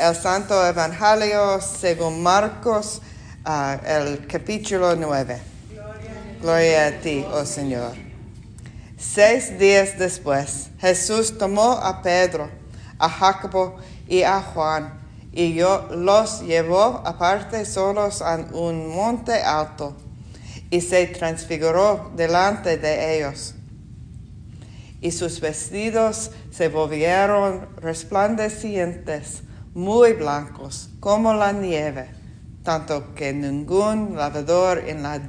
el Santo Evangelio según Marcos, uh, el capítulo 9. Gloria a ti, oh Señor. Seis días después, Jesús tomó a Pedro, a Jacobo y a Juan y yo los llevó aparte solos a un monte alto y se transfiguró delante de ellos. Y sus vestidos se volvieron resplandecientes muy blancos como la nieve, tanto que ningún lavador en la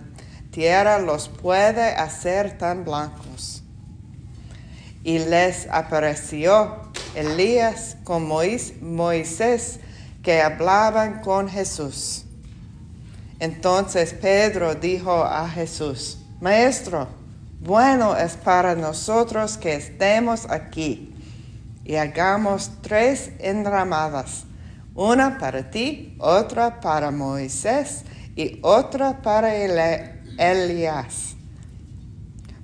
tierra los puede hacer tan blancos. Y les apareció Elías con Moisés que hablaban con Jesús. Entonces Pedro dijo a Jesús, Maestro, bueno es para nosotros que estemos aquí y hagamos tres enramadas, una para ti, otra para Moisés y otra para Elías,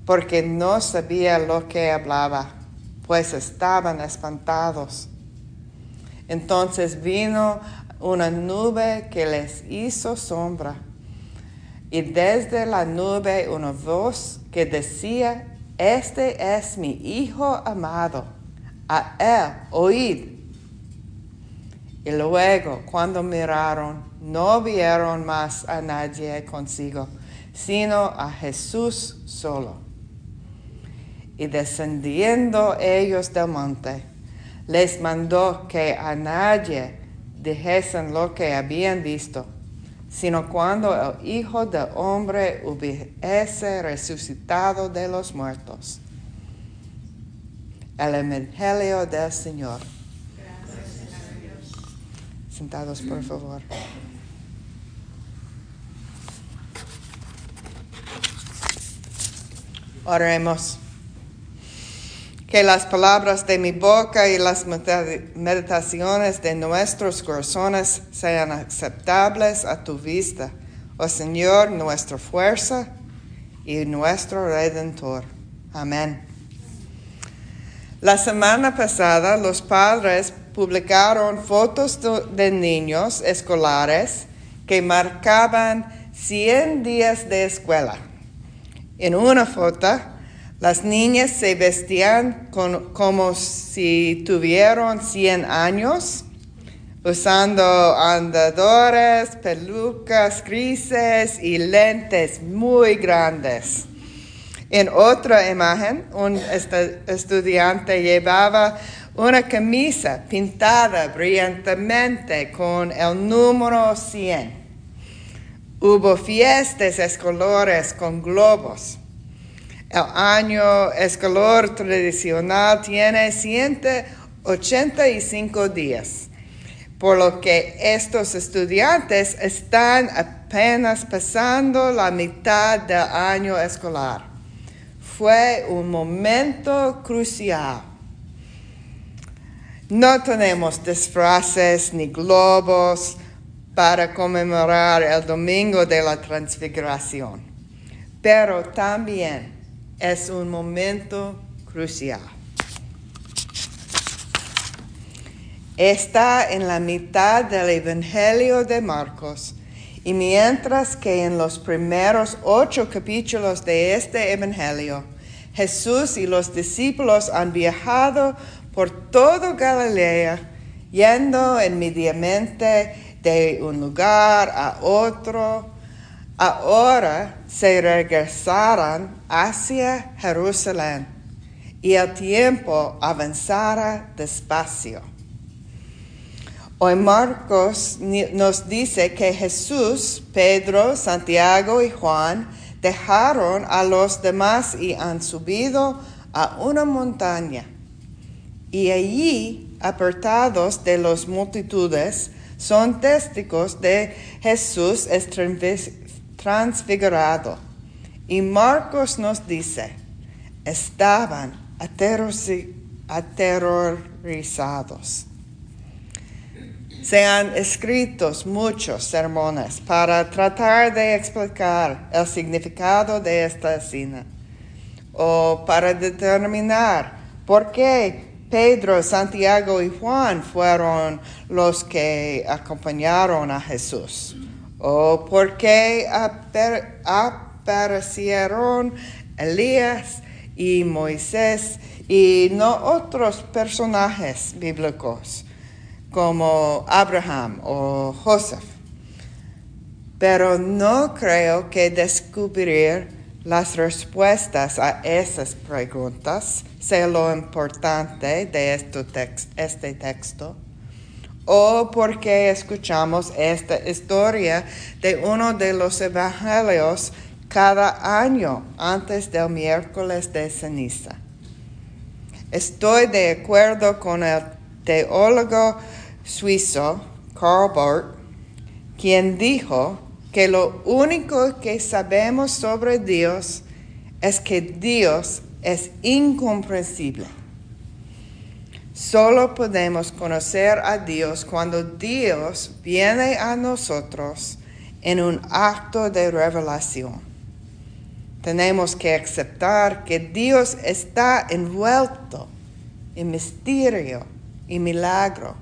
porque no sabía lo que hablaba, pues estaban espantados. Entonces vino una nube que les hizo sombra. Y desde la nube una voz que decía, este es mi Hijo amado a él oíd. Y luego, cuando miraron, no vieron más a nadie consigo, sino a Jesús solo. Y descendiendo ellos del monte, les mandó que a nadie dijesen lo que habían visto, sino cuando el Hijo del Hombre hubiese resucitado de los muertos el Evangelio del Señor. Sentados, por favor. Oremos. Que las palabras de mi boca y las meditaciones de nuestros corazones sean aceptables a tu vista, oh Señor, nuestra fuerza y nuestro redentor. Amén. La semana pasada los padres publicaron fotos de niños escolares que marcaban 100 días de escuela. En una foto, las niñas se vestían como si tuvieran 100 años, usando andadores, pelucas grises y lentes muy grandes. En otra imagen, un estudiante llevaba una camisa pintada brillantemente con el número 100. Hubo fiestas escolares con globos. El año escolar tradicional tiene 185 días, por lo que estos estudiantes están apenas pasando la mitad del año escolar fue un momento crucial. No tenemos disfraces ni globos para conmemorar el domingo de la transfiguración, pero también es un momento crucial. Está en la mitad del Evangelio de Marcos y mientras que en los primeros ocho capítulos de este Evangelio, Jesús y los discípulos han viajado por todo Galilea, yendo inmediatamente de un lugar a otro, ahora se regresarán hacia Jerusalén y el tiempo avanzará despacio. Hoy Marcos nos dice que Jesús, Pedro, Santiago y Juan dejaron a los demás y han subido a una montaña. Y allí, apartados de las multitudes, son testigos de Jesús transfigurado. Y Marcos nos dice, estaban aterrorizados se han escrito muchos sermones para tratar de explicar el significado de esta escena o para determinar por qué Pedro, Santiago y Juan fueron los que acompañaron a Jesús. ¿O por qué aparecieron Elías y Moisés y no otros personajes bíblicos como Abraham o Joseph? Pero no creo que descubrir las respuestas a esas preguntas sea lo importante de este texto o porque escuchamos esta historia de uno de los evangelios cada año antes del miércoles de ceniza. Estoy de acuerdo con el teólogo suizo Karl Barth, quien dijo que lo único que sabemos sobre Dios es que Dios es incomprensible. Solo podemos conocer a Dios cuando Dios viene a nosotros en un acto de revelación. Tenemos que aceptar que Dios está envuelto en misterio y milagro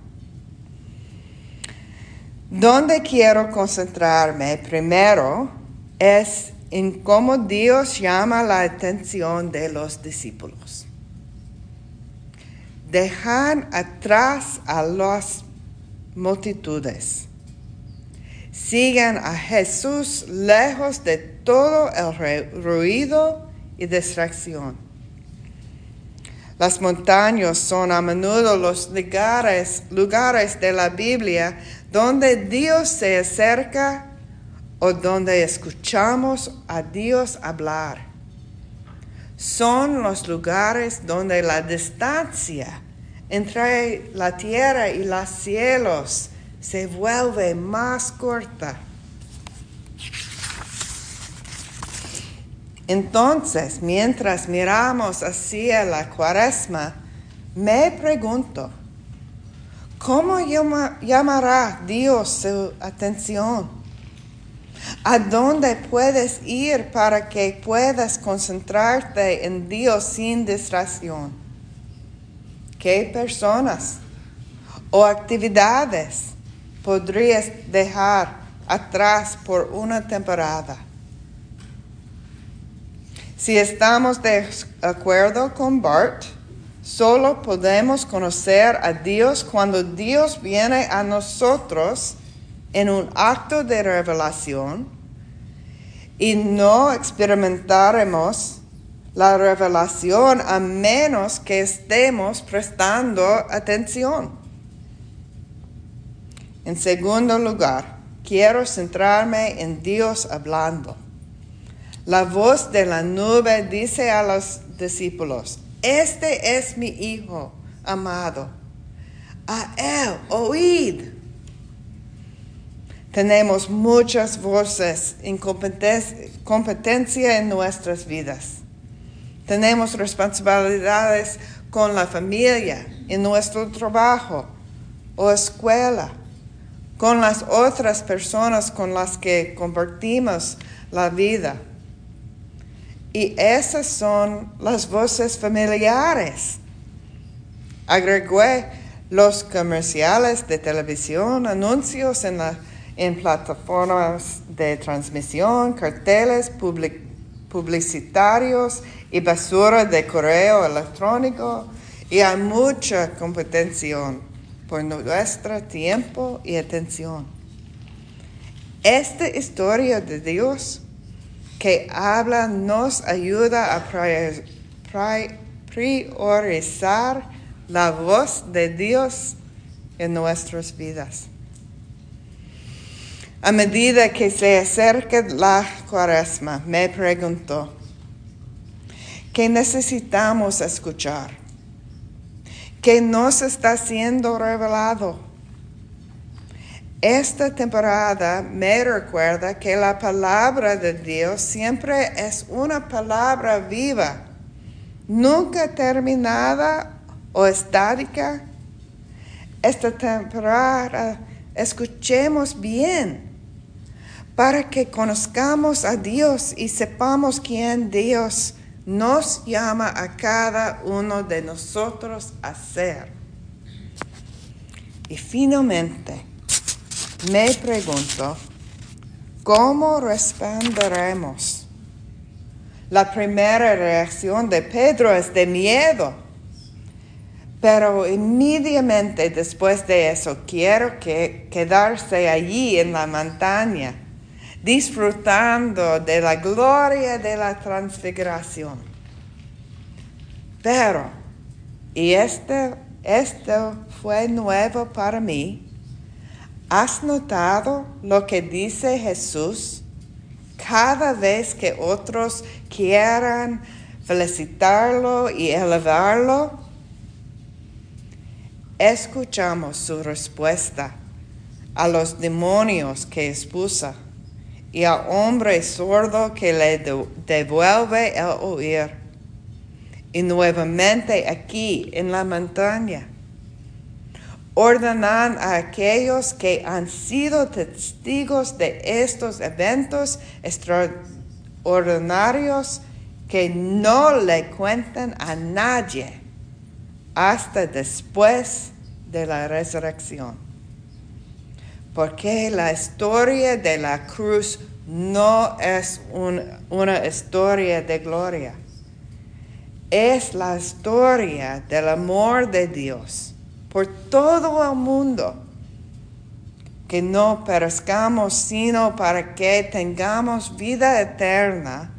donde quiero concentrarme primero es en cómo Dios llama la atención de los discípulos. Dejan atrás a las multitudes. Sigan a Jesús lejos de todo el ruido y distracción. Las montañas son a menudo los lugares, lugares de la Biblia donde Dios se acerca o donde escuchamos a Dios hablar. Son los lugares donde la distancia entre la tierra y los cielos se vuelve más corta. Entonces, mientras miramos hacia la cuaresma, me pregunto, ¿Cómo llamará Dios su atención? ¿A dónde puedes ir para que puedas concentrarte en Dios sin distracción? ¿Qué personas o actividades podrías dejar atrás por una temporada? Si estamos de acuerdo con Bart, Solo podemos conocer a Dios cuando Dios viene a nosotros en un acto de revelación y no experimentaremos la revelación a menos que estemos prestando atención. En segundo lugar, quiero centrarme en Dios hablando. La voz de la nube dice a los discípulos, este es mi Hijo amado. A Él oíd. Tenemos muchas voces en competencia en nuestras vidas. Tenemos responsabilidades con la familia, en nuestro trabajo o escuela, con las otras personas con las que compartimos la vida y esas son las voces familiares. Agregué los comerciales de televisión, anuncios en, plataformas de transmisión, carteles publicitarios y basura de correo electrónico. Y hay mucha competencia por nuestro tiempo y atención. Esta historia de Dios que habla nos ayuda a priorizar la voz de Dios en nuestras vidas. A medida que se acerca la cuaresma, me pregunto, ¿qué necesitamos escuchar? ¿Qué nos está siendo revelado? Esta temporada me recuerda que la palabra de Dios siempre es una palabra viva, nunca terminada o estática. Esta temporada escuchemos bien para que conozcamos a Dios y sepamos quién Dios nos llama a cada uno de nosotros a ser. Y finalmente, me pregunto, ¿cómo responderemos? La primera reacción de Pedro es de miedo. Pero inmediatamente después de eso quiero que quedarse allí en la montaña, disfrutando de la gloria de la transfiguración. Pero, y este, esto fue nuevo para mí, ¿has notado lo que dice Jesús cada vez que otros quieran felicitarlo y elevarlo? escuchamos su respuesta a los demonios que expulsa y al hombre sordo que le devuelve el oír. Y nuevamente aquí en la montaña, ordenan a aquellos que han sido testigos de estos eventos extraordinarios que no le cuenten a nadie hasta después de la resurrección. Porque la historia de la cruz no es una historia de gloria. Es la historia del amor de Dios por todo el mundo. Que no perezcamos, sino para que tengamos vida eterna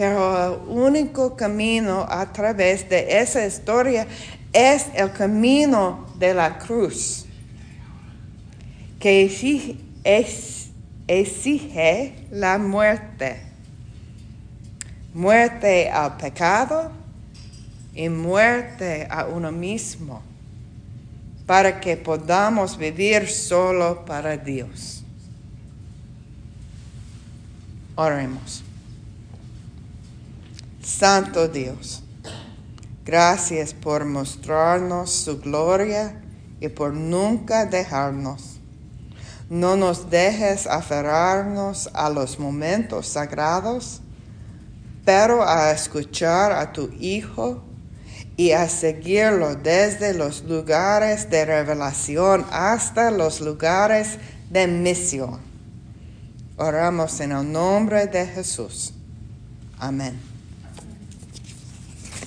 pero el único camino a través de esa historia es el camino de la cruz, que exige, la muerte. Muerte al pecado y muerte a uno mismo, para que podamos vivir solo para Dios. Oremos. Santo Dios, gracias por mostrarnos su gloria y por nunca dejarnos. No nos dejes aferrarnos a los momentos sagrados, pero a escuchar a tu Hijo y a seguirlo desde los lugares de revelación hasta los lugares de misión. Oramos en el nombre de Jesús. Amén.